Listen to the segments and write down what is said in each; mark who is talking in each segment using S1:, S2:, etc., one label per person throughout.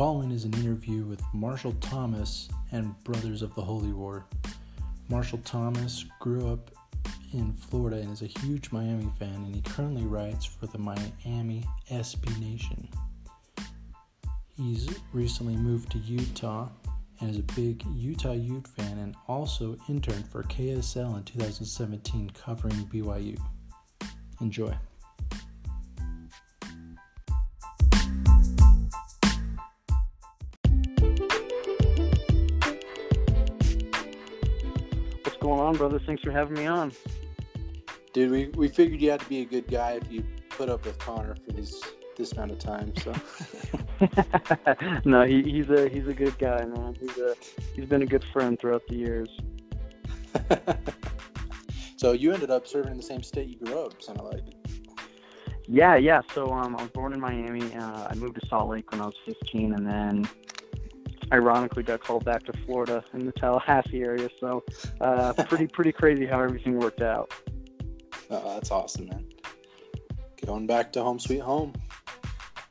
S1: following is an interview with Marshall Thomas and Brothers of the Holy War. Marshall Thomas grew up in Florida and is a huge Miami fan, and he currently writes for the Miami SB Nation. He's recently moved to Utah and is a big Utah Ute fan and also interned for KSL in 2017 covering BYU. Enjoy.
S2: Brothers? Thanks for having me on.
S1: Dude, we, we figured you had to be a good guy if you put up with Connor for these this amount of time. So
S2: no, he, he's a he's a good guy, man. He's a he's been a good friend throughout the years.
S1: so you ended up serving in the same state you grew up, sounded like.
S2: Yeah, yeah. So um, I was born in Miami. Uh, I moved to Salt Lake when I was 15, and then ironically got called back to Florida in the Tallahassee area. So uh, pretty pretty crazy how everything worked out.
S1: Oh, that's awesome, man. Going back to home sweet home.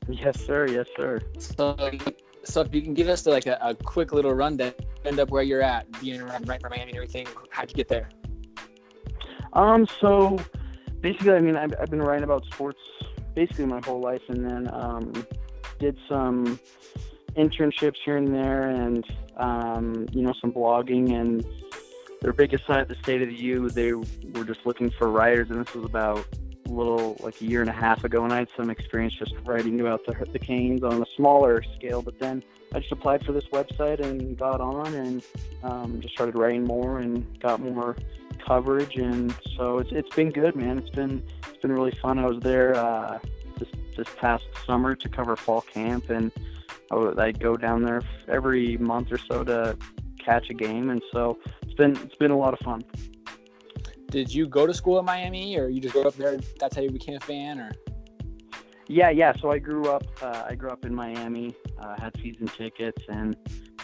S2: Yes, sir. Yes, sir.
S3: So, so if you can give us like a, a quick little rundown, end up where you're at, being around right from Miami and everything. How'd you get there?
S2: Um. So basically, I mean, I've, I've been writing about sports basically my whole life, and then um, did some internships here and there, and um, you know, some blogging and their biggest site, the State of the U, they were just looking for writers, and this was about a little like a year and a half ago, and I had some experience just writing about the the Canes on a smaller scale. But then I just applied for this website and got on, and um, just started writing more and got more coverage, and so it's it's been good, man. It's been it's been really fun. I was there uh, this this past summer to cover fall camp, and would, I'd go down there every month or so to catch a game, and so it's been it's been a lot of fun.
S3: Did you go to school in Miami, or you just grew up there? That's how you became a fan, or?
S2: Yeah, yeah. So I grew up. Uh, I grew up in Miami. Uh, had season tickets, and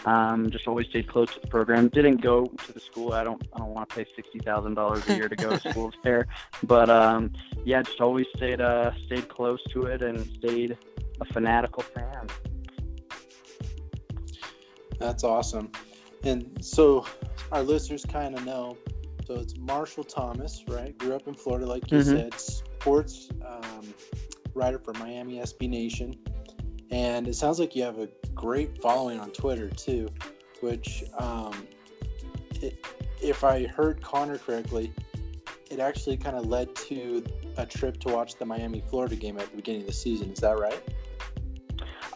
S2: um, just always stayed close to the program. Didn't go to the school. I don't. I don't want to pay sixty thousand dollars a year to go to school there. But um, yeah, just always stayed uh, stayed close to it and stayed a fanatical fan.
S1: That's awesome. And so our listeners kind of know. So it's Marshall Thomas, right? Grew up in Florida, like you
S2: Mhm.
S1: said, sports um, writer for Miami SB Nation. And it sounds like you have a great following on Twitter too, which, um, it, if I heard Connor correctly, it actually kind of led to a trip to watch the Miami Florida game at the beginning of the season. Is that right?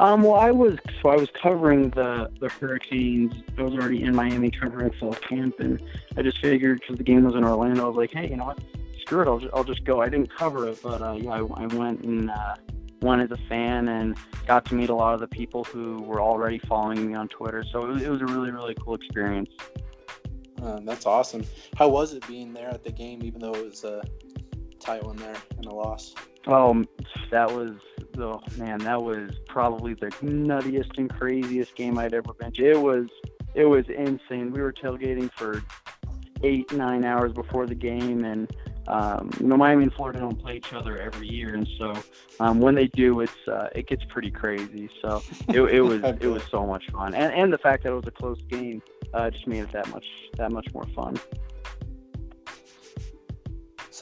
S2: Um, well, I was so I was covering the the Hurricanes. I was already in Miami covering fall camp, and I just figured because the game was in Orlando, I was like, hey, you know what? Screw it, I'll just, I'll just go. I didn't cover it, but uh, yeah, I, I went and uh, went as a fan and got to meet a lot of the people who were already following me on Twitter. So it was, it was a really really cool experience.
S1: Uh, that's awesome. How was it being there at the game, even though it was a tight one there and a loss?
S2: Oh, that was oh man, that was probably the nuttiest and craziest game I'd ever been to. It was it was insane. We were tailgating for eight nine hours before the game, and um, you know Miami and Florida don't play each other every year, and so um, when they do, it's uh, it gets pretty crazy. So it, it was it was so much fun, and and the fact that it was a close game uh, just made it that much that much more fun.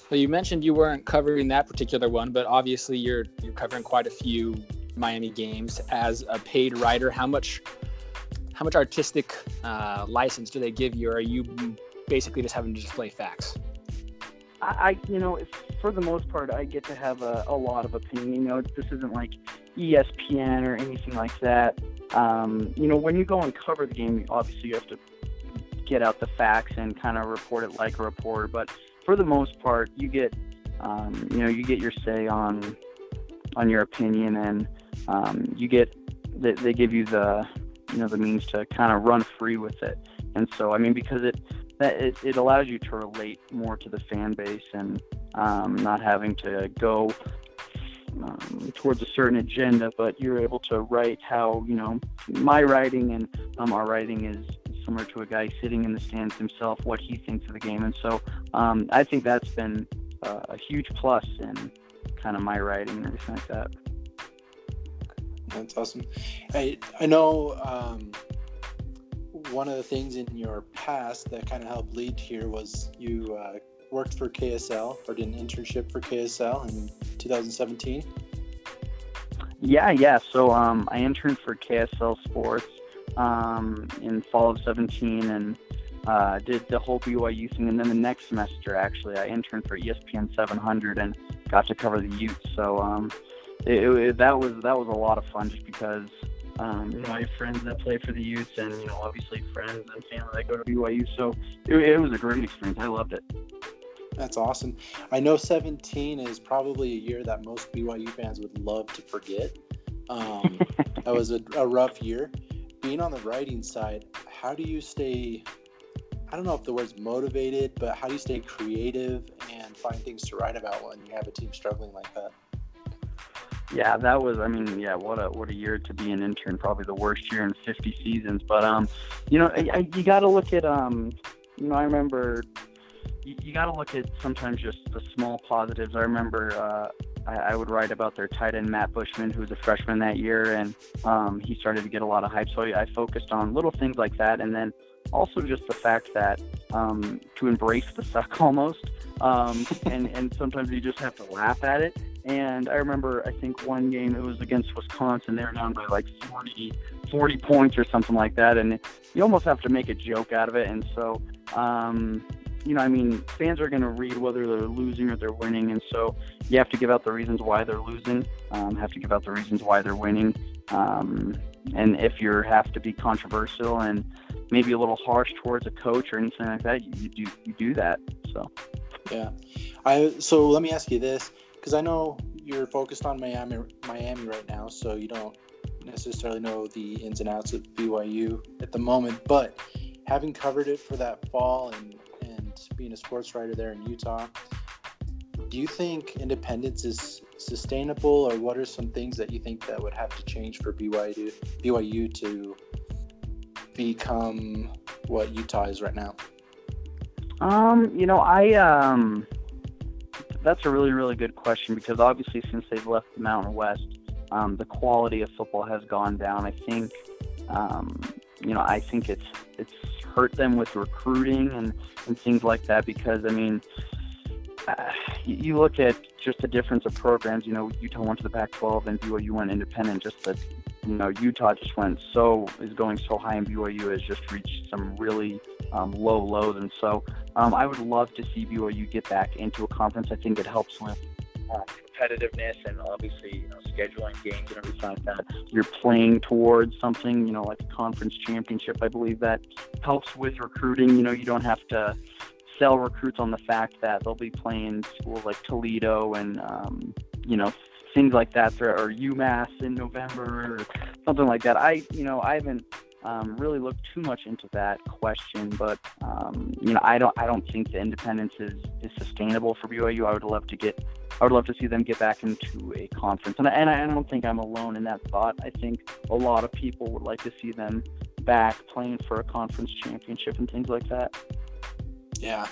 S3: So you mentioned you weren't covering that particular one, but obviously you're you're covering quite a few Miami games as a paid writer. How much how much artistic uh, license do they give you, or are you basically just having to display facts?
S2: I, you know, for the most part, I get to have a, a lot of opinion. You know, this isn't like ESPN or anything like that. Um, you know, when you go and cover the game, obviously you have to get out the facts and kind of report it like a reporter. But for the most part, you get, um, you know, you get your say on on your opinion, and um, you get they, they give you the you know the means to kind of run free with it. And so, I mean, because it that it, it allows you to relate more to the fan base and um, not having to go um, towards a certain agenda, but you're able to write how you know my writing and um, our writing is similar to a guy sitting in the stands himself, what he thinks of the game, and so um, I think that's been uh, a huge plus in kind of my writing and everything like that.
S1: That's awesome. I I know um, one of the things in your past that kind of helped lead here was you uh, worked for KSL or did an internship for KSL in 2017.
S2: Yeah, yeah. So um, I interned for KSL Sports um, in fall of 17 and uh, did the whole BYU thing. And then the next semester, actually, I interned for ESPN 700 and got to cover the Utes. So um, it, it, that was that was a lot of fun just because um, you know, I have friends that play for the Utes, and you know, obviously friends and family that go to BYU. So it, it was a great experience. I loved it.
S1: That's awesome. I know 17 is probably a year that most BYU fans would love to forget. Um, that was a, a rough year. Being on the writing side, how do you stay? I don't know if the word's motivated, but how do you stay creative and find things to write about when you have a team struggling like that?
S2: Yeah, that was. I mean, yeah, what a what a year to be an intern. Probably the worst year in 50 seasons. But um, you know, I, I, you got to look at um, you know, I remember you, you got to look at sometimes just the small positives. I remember uh, I, I would write about their tight end Matt Bushman, who was a freshman that year, and um, he started to get a lot of hype. So I, focused on little things like that, and then also just the fact that um, to embrace the suck almost, um, and and sometimes you just have to laugh at it. And I remember, I think one game it was against Wisconsin. They were down by like 40, 40 points or something like that, and you almost have to make a joke out of it. And so, um, you know, I mean, fans are going to read whether they're losing or they're winning, and so you have to give out the reasons why they're losing. Um, have to give out the reasons why they're winning. Um, and if you have to be controversial and maybe a little harsh towards a coach or anything like that, you, do you do that. So.
S1: Yeah, I so let me ask you this because I know you're focused on Miami Miami right now, so you don't necessarily know the ins and outs of BYU at the moment, but having covered it for that fall and being a sports writer there in Utah. Do you think independence is sustainable, or what are some things that you think that would have to change for BYU BYU to become what Utah is right now?
S2: Um, you know, I um, that's a really really good question because obviously since they've left the Mountain West, um, the quality of football has gone down. I think, um, you know, I think it's it's hurt them with recruiting and, and things like that because, I mean, uh, you look at just the difference of programs. You know, Utah went to the Pac-12 and BYU went independent. Just that, you know, Utah just went so is going so high, and BYU has just reached some really um, low lows. And so, um, I would love to see BYU get back into a conference. I think it helps with uh, competitiveness and obviously you know, scheduling games and everything like that. You're playing towards something, you know, like a conference championship. I believe that helps with recruiting. You know, you don't have to sell recruits on the fact that they'll be playing schools like Toledo and, um, you know, things like that, or, or UMass in November or something like that. I, you know, I haven't um, really look too much into that question, but um, you know, I don't, I don't think the independence is, is sustainable for BYU. I would love to get I would love to see them get back into a conference. And, and I don't think I'm alone in that thought. I think a lot of people would like to see them back playing for a conference championship and things like that.
S1: Yeah.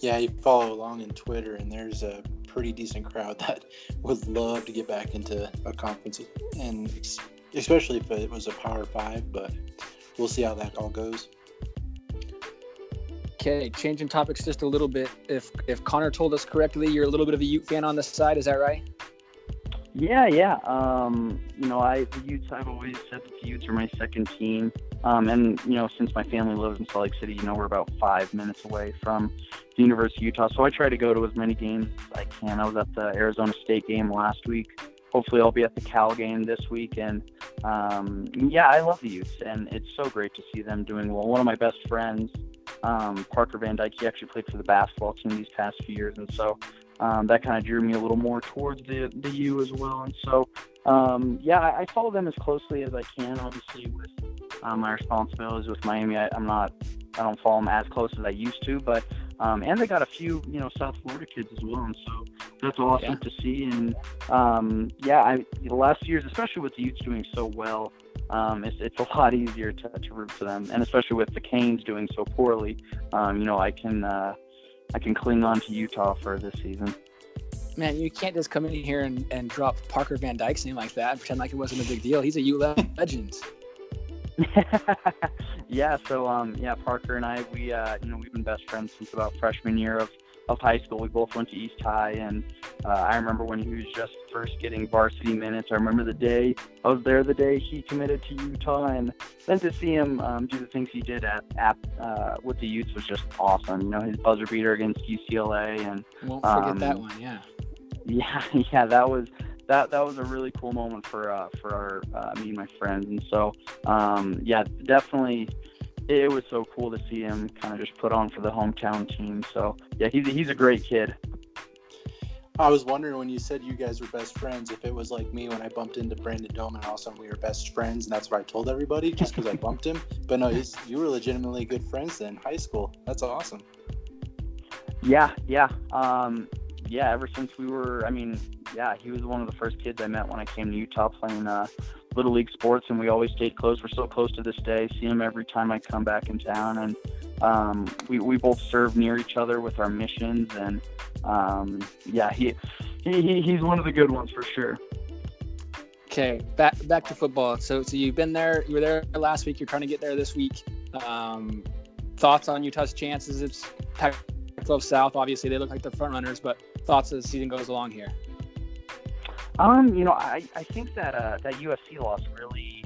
S1: Yeah, you follow along in Twitter, and there's a pretty decent crowd that would love to get back into a conference, and especially if it was a Power Five. But we'll see how that all goes.
S3: Okay, changing topics just a little bit. If if Connor told us correctly, you're a little bit of a Ute fan on the side. Is that right?
S2: Yeah, yeah. Um, you know, I the Utes. I've always said that the Utes are my second team. Um, and you know, since my family lives in Salt Lake City, you know, we're about five minutes away from the University of Utah. So I try to go to as many games as I can. I was at the Arizona State game last week. Hopefully, I'll be at the Cal game this week. And um, yeah, I love the Utes, and it's so great to see them doing well. One of my best friends um, Parker Van Dyke. He actually played for the basketball team these past few years, and so um, that kind of drew me a little more towards the the U as well. And so, um, yeah, I, I follow them as closely as I can. Obviously, with um, my responsibilities with Miami, I, I'm not, I don't follow them as close as I used to, but um, and they got a few, you know, South Florida kids as well, and so that's awesome yeah. to see. And um, yeah, I the last years, especially with the doing so well, um, it's, it's a lot easier to, to root for them. And especially with the Canes doing so poorly, um, you know, I can uh, I can cling on to Utah for this season.
S3: Man, you can't just come in here and, and drop Parker Van Dyke's name like that and pretend like it wasn't a big deal. He's a U legend.
S2: yeah, so um, yeah, Parker and I, we uh, you know, we've been best friends since about freshman year of of high school. We both went to East High, and uh, I remember when he was just first getting varsity minutes. I remember the day I was there, the day he committed to Utah, and then to see him um, do the things he did at, at uh, with the Utes was just awesome. You know, his buzzer beater against UCLA, and
S3: won't forget um, that one. Yeah.
S2: Yeah, yeah, that was that that was a really cool moment for uh, for our uh, me and my friends, and so um, yeah, definitely it was so cool to see him kind of just put on for the hometown team. So yeah, he's he's a great kid.
S1: I was wondering when you said you guys were best friends, if it was like me when I bumped into Brandon Dome and all of a sudden we were best friends, and that's what I told everybody just because I bumped him. But no, you were legitimately good friends in high school. That's awesome.
S2: Yeah, yeah, um, yeah. Ever since we were, I mean, yeah, he was one of the first kids I met when I came to Utah playing uh, little league sports, and we always stayed close. We're still close to this day. See him every time I come back in town, and um, we we both serve near each other with our missions, and um, yeah, he, he he's one of the good ones for sure.
S3: Okay, back back to football. So so you've been there. You were there last week. You're trying to get there this week. Um, thoughts on Utah's chances? It's Pac-12 South. Obviously, they look like the front runners, but thoughts as the season goes along here.
S2: Um, you know, I, I think that uh, that USC loss really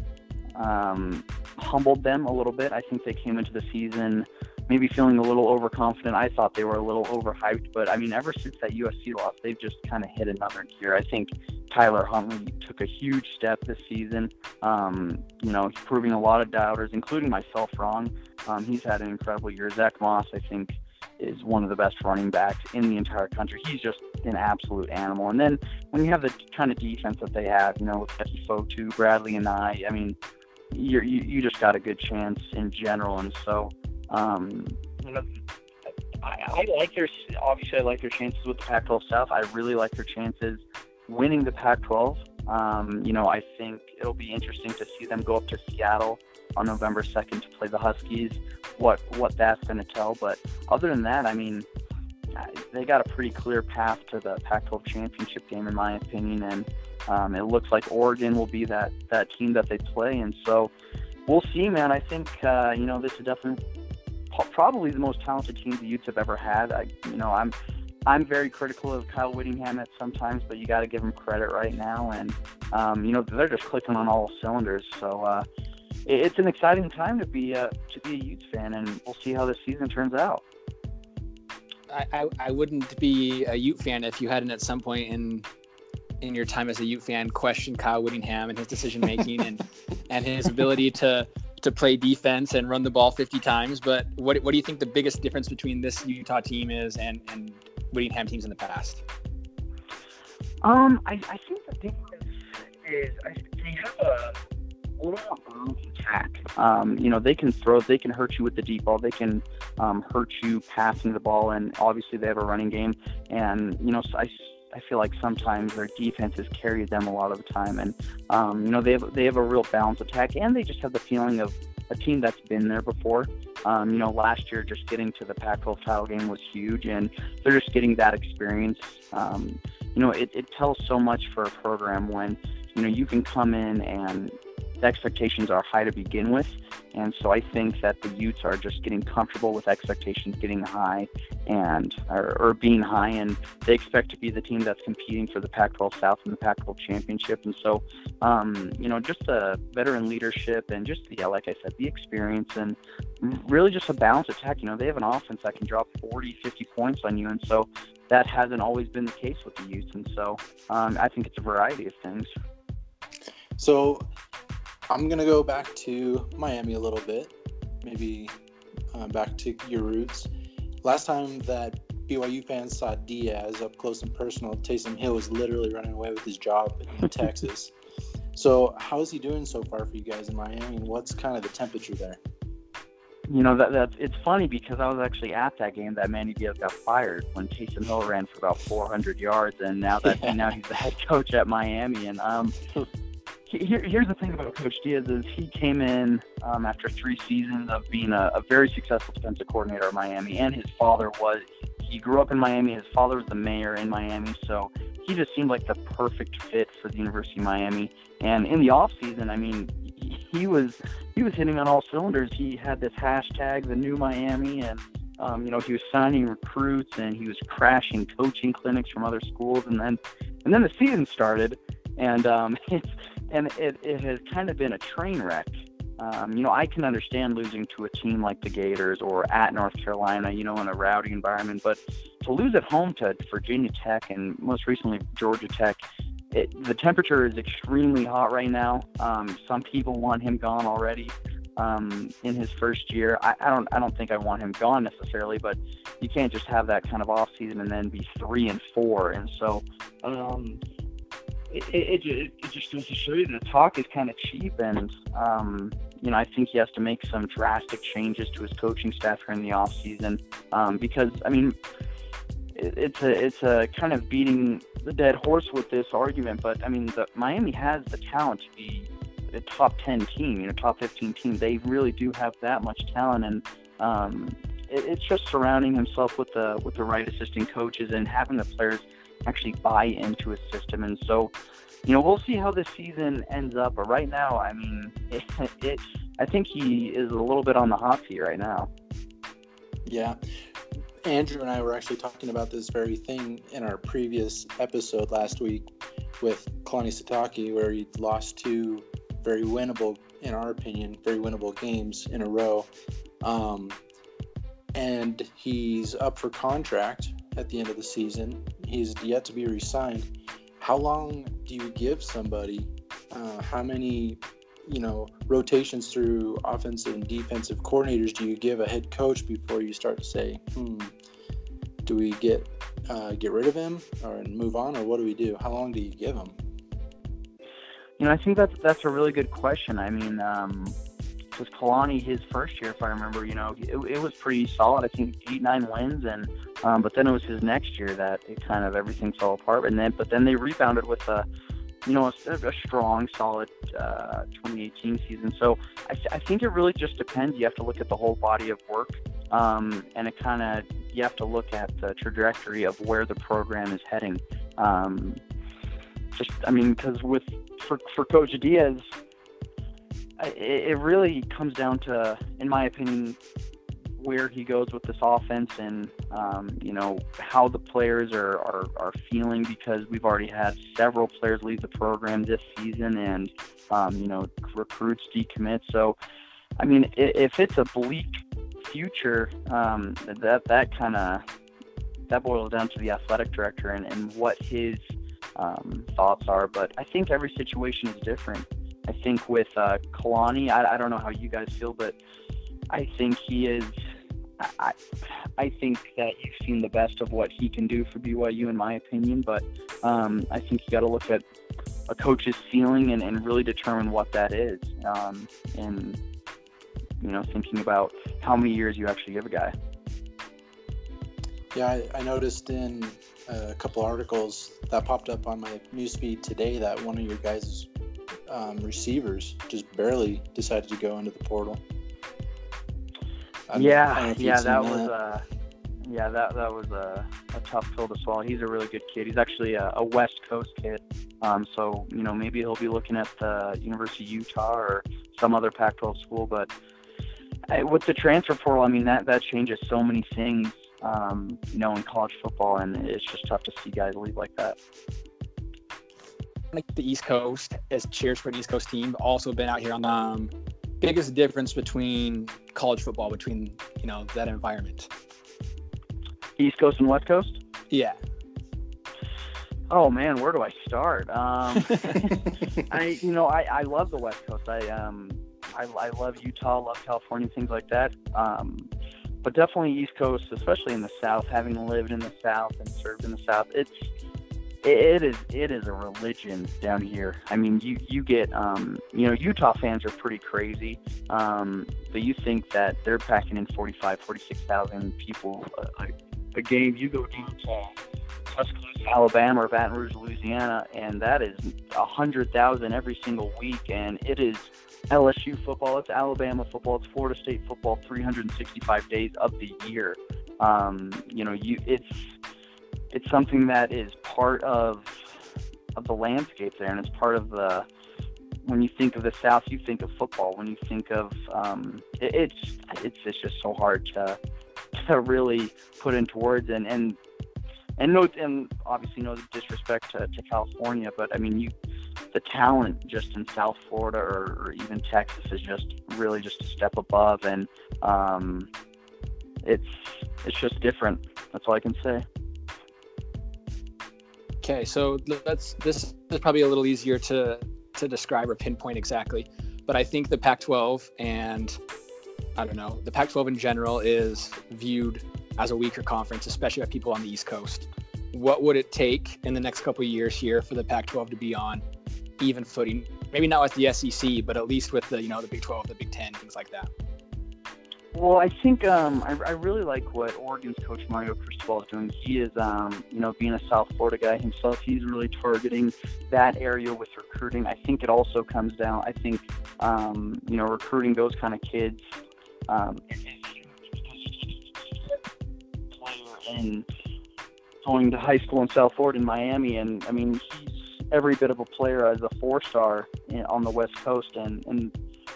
S2: um, humbled them a little bit. I think they came into the season maybe feeling a little overconfident. I thought they were a little overhyped, but I mean, ever since that USC loss, they've just kind of hit another gear. I think Tyler Huntley took a huge step this season. Um, you know, he's proving a lot of doubters, including myself, wrong. Um, he's had an incredible year. Zach Moss, I think, is one of the best running backs in the entire country. He's just an absolute animal. And then when you have the kind of defense that they have, you know, with Leki Fotu, Bradlee Anae, I I mean, you you just got a good chance in general. And so, um, you know, I, I like their obviously I like their chances with the Pac-12 South. I really like their chances winning the Pac-12. Um, you know, I think it'll be interesting to see them go up to Seattle on November 2nd to play the Huskies. What what that's going to tell, but other than that, I mean, they got a pretty clear path to the Pac-12 championship game, in my opinion, and um, it looks like Oregon will be that that team that they play, and so we'll see, man. I think uh, you know this is definitely probably the most talented team the Utes have ever had. I, you know, I'm I'm very critical of Kyle Whittingham at sometimes, but you got to give him credit right now, and um, you know they're just clicking on all cylinders. So uh, it's an exciting time to be a to be a Utes fan, and we'll see how this season turns out.
S3: I, I, I wouldn't be a Ute fan if you hadn't at some point in in your time as a Ute fan questioned Kyle Whittingham and his decision making and and his ability to to play defense and run the ball 50 times. But what what do you think the biggest difference between this Utah team is and and Whittingham teams in the past?
S2: Um, I, I think the difference is I, they have a more attack. Um, you know, they can throw, they can hurt you with the deep ball, they can um, hurt you passing the ball, and obviously they have a running game. And you know, I, I feel like sometimes their defenses carry them a lot of the time, and um, you know they have they have a real balanced attack, and they just have the feeling of a team that's been there before. Um, you know, last year just getting to the Pac-12 title game was huge, and they're just getting that experience. Um, you know, it, it tells so much for a program when you know you can come in and the expectations are high to begin with. And so I think that the Utes are just getting comfortable with expectations getting high and or, or being high, and they expect to be the team that's competing for the Pac-12 South and the Pac-12 championship. And so, um, you know, just a veteran leadership and just the, yeah, like I said, the experience and really just a balanced attack. You know, they have an offense that can drop 40, 50 points on you, and so that hasn't always been the case with the Utes. And so um, I think it's a variety of things.
S1: So I'm gonna go back to Miami a little bit, maybe uh, back to your roots. Last time that BYU fans saw Diaz up close and personal, Taysom Hill was literally running away with his job in Texas. So, how is he doing so far for you guys in Miami, and what's kind of the temperature there?
S2: You know that that's it's funny because I was actually at that game that Manny Diaz got fired when Taysom Hill ran for about 400 yards, and now that now he's the head coach at Miami, and um, here, here's the thing about Coach Diaz is he came in um, after three seasons of being a, a, very successful defensive coordinator at Miami, and his father was he grew up in Miami. His father was the mayor in Miami, so he just seemed like the perfect fit for the University of Miami. And in the off season, I mean, he was he was hitting on all cylinders. He had this hashtag, the new Miami, and um, you know he was signing recruits and he was crashing coaching clinics from other schools. And then and then the season started, and um, it's and it, it has kind of been a train wreck. Um, you know, I can understand losing to a team like the Gators or at North Carolina, you know, in a rowdy environment, but to lose at home to Virginia Tech and most recently Georgia Tech, it, the temperature is extremely hot right now. Um, some people want him gone already um, in his first year. I, I don't I don't think I want him gone necessarily, but you can't just have that kind of off season and then be three and four. And so um, it, it, it, just goes to show you that talk is kind of cheap and um, you know, I think he has to make some drastic changes to his coaching staff here in the off season um, because, I mean, it's a it's a kind of beating the dead horse with this argument, but I mean, the, Miami has the talent to be a top ten team, you know, top fifteen team. They really do have that much talent, and um, it, it's just surrounding himself with the with the right assistant coaches and having the players actually buy into a system. And so, you know, we'll see how this season ends up. But right now, I mean, it, it I think he is a little bit on the hot seat right now.
S1: Yeah. Andrew and I were actually talking about this very thing in our previous episode last week with Kalani Sitake, where he lost two very winnable, in our opinion, very winnable games in a row. Um, and he's up for contract at the end of the season. He's yet to be re-signed. How long do you give somebody? Uh, how many, you know, rotations through offensive and defensive coordinators do you give a head coach before you start to say, hmm, do we get uh, get rid of him or move on, or what do we do? How long do you give him?
S2: You know, I think that's that's a really good question. I mean, um, was Kalani his first year, if I remember. You know, it, it was pretty solid. I think eight nine wins, and um, but then it was his next year that it kind of everything fell apart. And then but then they rebounded with a you know a, a strong, solid uh, 2018 season. So I, I think it really just depends. You have to look at the whole body of work, um, and it kind of you have to look at the trajectory of where the program is heading. Um, just I mean, because with for for Coach Diaz it really comes down to, in my opinion, where he goes with this offense and um, you know how the players are, are, are feeling because we've already had several players leave the program this season and um, you know recruits decommit. So I mean if it's a bleak future, um, that that kind of that boils down to the athletic director and, and what his um, thoughts are. But I think every situation is different. I think with uh, Kalani, I, I don't know how you guys feel, but I think he is. I, I think that you've seen the best of what he can do for BYU, in my opinion. But um, I think you got to look at a coach's ceiling and, and really determine what that is. Um, and you know, thinking about how many years you actually give a guy.
S1: Yeah, I, I noticed in a couple articles that popped up on my newsfeed today that one of your guys' um, receivers just barely decided to go into the portal.
S2: I yeah, yeah, that, that, was uh, yeah, that that was a, a tough pill to swallow. He's a really good kid. He's actually a, a West Coast kid, um, so you know maybe he'll be looking at the University of Utah or some other Pac-12 school. But I, with the transfer portal, I mean that that changes so many things, um, you know, in college football, and it's just tough to see guys leave like that
S3: like the East Coast, as cheers for an East Coast team, also been out here on the um, biggest difference between college football between you know that environment.
S2: East Coast and West Coast.
S3: Yeah.
S2: Oh man, where do I start? Um, I you know I, I love the West Coast. I um I, I love Utah, love California, things like that. Um, but definitely East Coast, especially in the South. Having lived in the South and served in the South, it's it is it is a religion down here. I mean, you you get um, you know Utah fans are pretty crazy, um, but you think that they're packing in 45, 46,000 people a, a, game. You go down to Tuscaloosa, Alabama, or Baton Rouge, Louisiana, and that is a hundred thousand every single week, and it is LSU football, it's Alabama football, it's Florida State football, 365 days of the year. um, you know, you it's it's something that is part of of the landscape there, and it's part of the when you think of the South, you think of football. When you think of um, it, it's it's it's just so hard to to really put into words and and and no and obviously no disrespect to, to California, but I mean you the talent just in South Florida or, or even Texas is just really just a step above, and um, it's it's just different. That's all I can say.
S3: Okay, so let's. This is probably a little easier to to describe or pinpoint exactly, but I think the Pac-12 and I don't know the Pac-12 in general is viewed as a weaker conference, especially by people on the East Coast. What would it take in the next couple years here for the Pac-12 to be on even footing? Maybe not with the SEC, but at least with the you know the Big 12, the Big 10, things like that.
S2: Well, I think um, I, I really like what Oregon's coach Mario Cristobal is doing. He is, um, you know, being a South Florida guy himself, he's really targeting that area with recruiting. I think it also comes down. I think, um, you know, recruiting those kind of kids um, and going to high school in South Florida in Miami, and I mean, he's every bit of a player as a four star on the West Coast, and and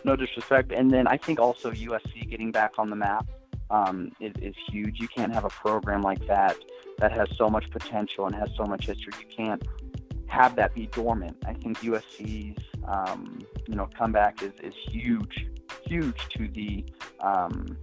S2: no disrespect. And then I think also USC getting back on the map um, is, is huge. You can't have a program like that that has so much potential and has so much history. You can't have that be dormant. I think USC's um, you know comeback is, is huge, huge to the um,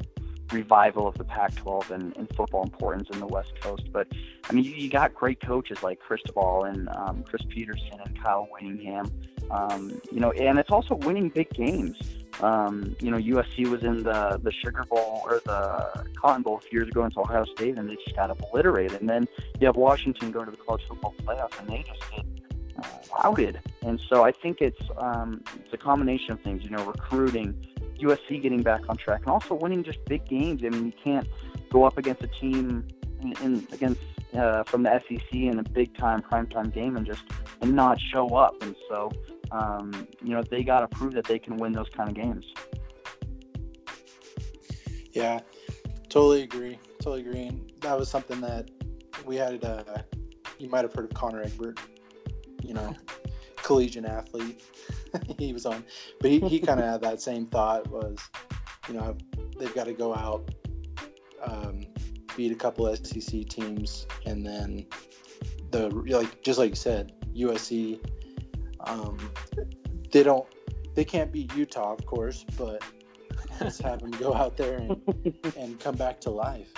S2: revival of the Pac-12 and, and, football importance in the West Coast. But I mean, you, you got great coaches like Cristobal and um, Chris Petersen and Kyle Whittingham. Um, you know, and it's also winning big games. Um, you know, USC was in the the Sugar Bowl or the Cotton Bowl a few years ago against Ohio State, and they just got obliterated. And then you have Washington go to the college football playoff, and they just get uh, routed. And so I think it's um, it's a combination of things. You know, recruiting, USC getting back on track, and also winning just big games. I mean, you can't go up against a team in, in against uh, from the SEC in a big time primetime game and just and not show up. And so, um, you know, they got to prove that they can win those kind of games.
S1: Yeah, totally agree. Totally agree. And that was something that we had. Uh, you might have heard of Connor Egbert. You know, collegiate athlete. he was on, but he, he kind of had that same thought was, you know, they've got to go out, um, beat a couple SEC teams, and then the like just like you said, USC. Um, they don't, they can't beat Utah, of course, but let's have them go out there and, and come back to life.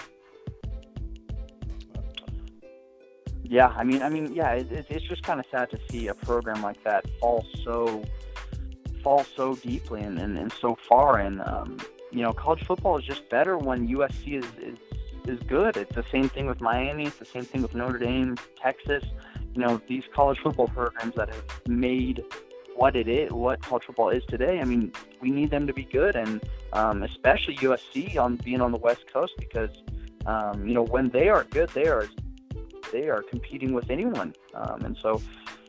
S2: Yeah, I mean, I mean, yeah, it, it's just kind of sad to see a program like that fall so fall so deeply and, and, and so far. And um, you know, college football is just better when USC is, is is good. It's the same thing with Miami. It's the same thing with Notre Dame, Texas. You know, these college football programs that have made what it is, what college football is today. I mean, we need them to be good, and um, especially USC on being on the West Coast because um, you know when they are good, they are they are competing with anyone, um, and so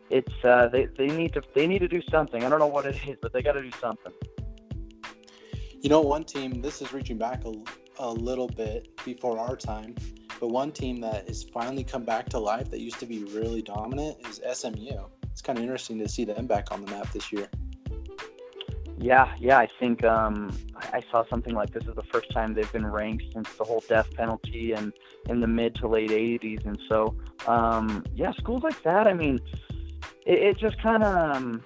S2: it's uh, they they need to they need to do something. I don't know what it is, but they got to do something.
S1: You know, one team. This is reaching back a, a little bit before our time, but one team that has finally come back to life that used to be really dominant is SMU. It's kind of interesting to see them back on the map this year.
S2: Yeah, yeah, I think um, I saw something like this is the first time they've been ranked since the whole death penalty and in the mid to late 80s, and so um, yeah, schools like that. I mean, it, it just kind of um,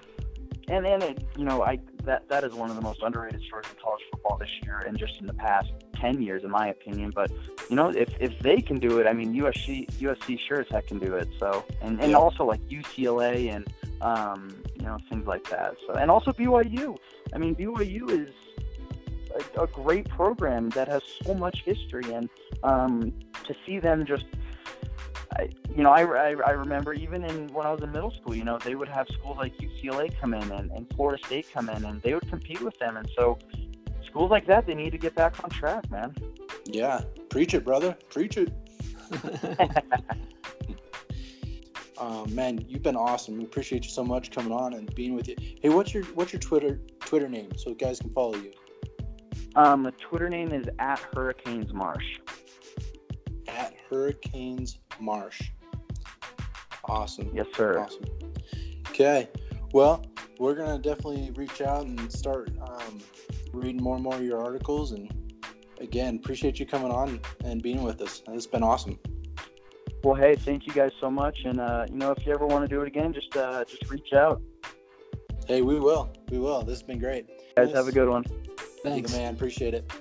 S2: and and it you know I that that is one of the most underrated stories in college football this year and just in the past 10 years in my opinion but you know if, if they can do it I mean USC USC sure as heck can do it so and and also like UCLA and um, you know things like that so and also BYU I mean BYU is a, a great program that has so much history and um, to see them just I, you know, I, I, I remember even in when I was in middle school, you know, they would have schools like UCLA come in and, and Florida State come in, and they would compete with them. And so, schools like that, they need to get back on track, man.
S1: Yeah, preach it, brother, preach it. um, man, you've been awesome. We appreciate you so much coming on and being with you. Hey, what's your what's your Twitter Twitter name so guys can follow you?
S2: Um, the Twitter name is at Hurricanes Marsh.
S1: At Hurricanes Marsh. Awesome.
S2: Yes, sir.
S1: Awesome. Okay. Well, we're gonna definitely reach out and start um, reading more and more of your articles. And again, appreciate you coming on and being with us. It's been awesome.
S2: Well, hey, thank you guys so much. And uh, you know, if you ever want to do it again, just uh, just reach out.
S1: Hey, we will. We will. This has been great.
S2: Guys, have a good one.
S1: Thanks, man. Appreciate it.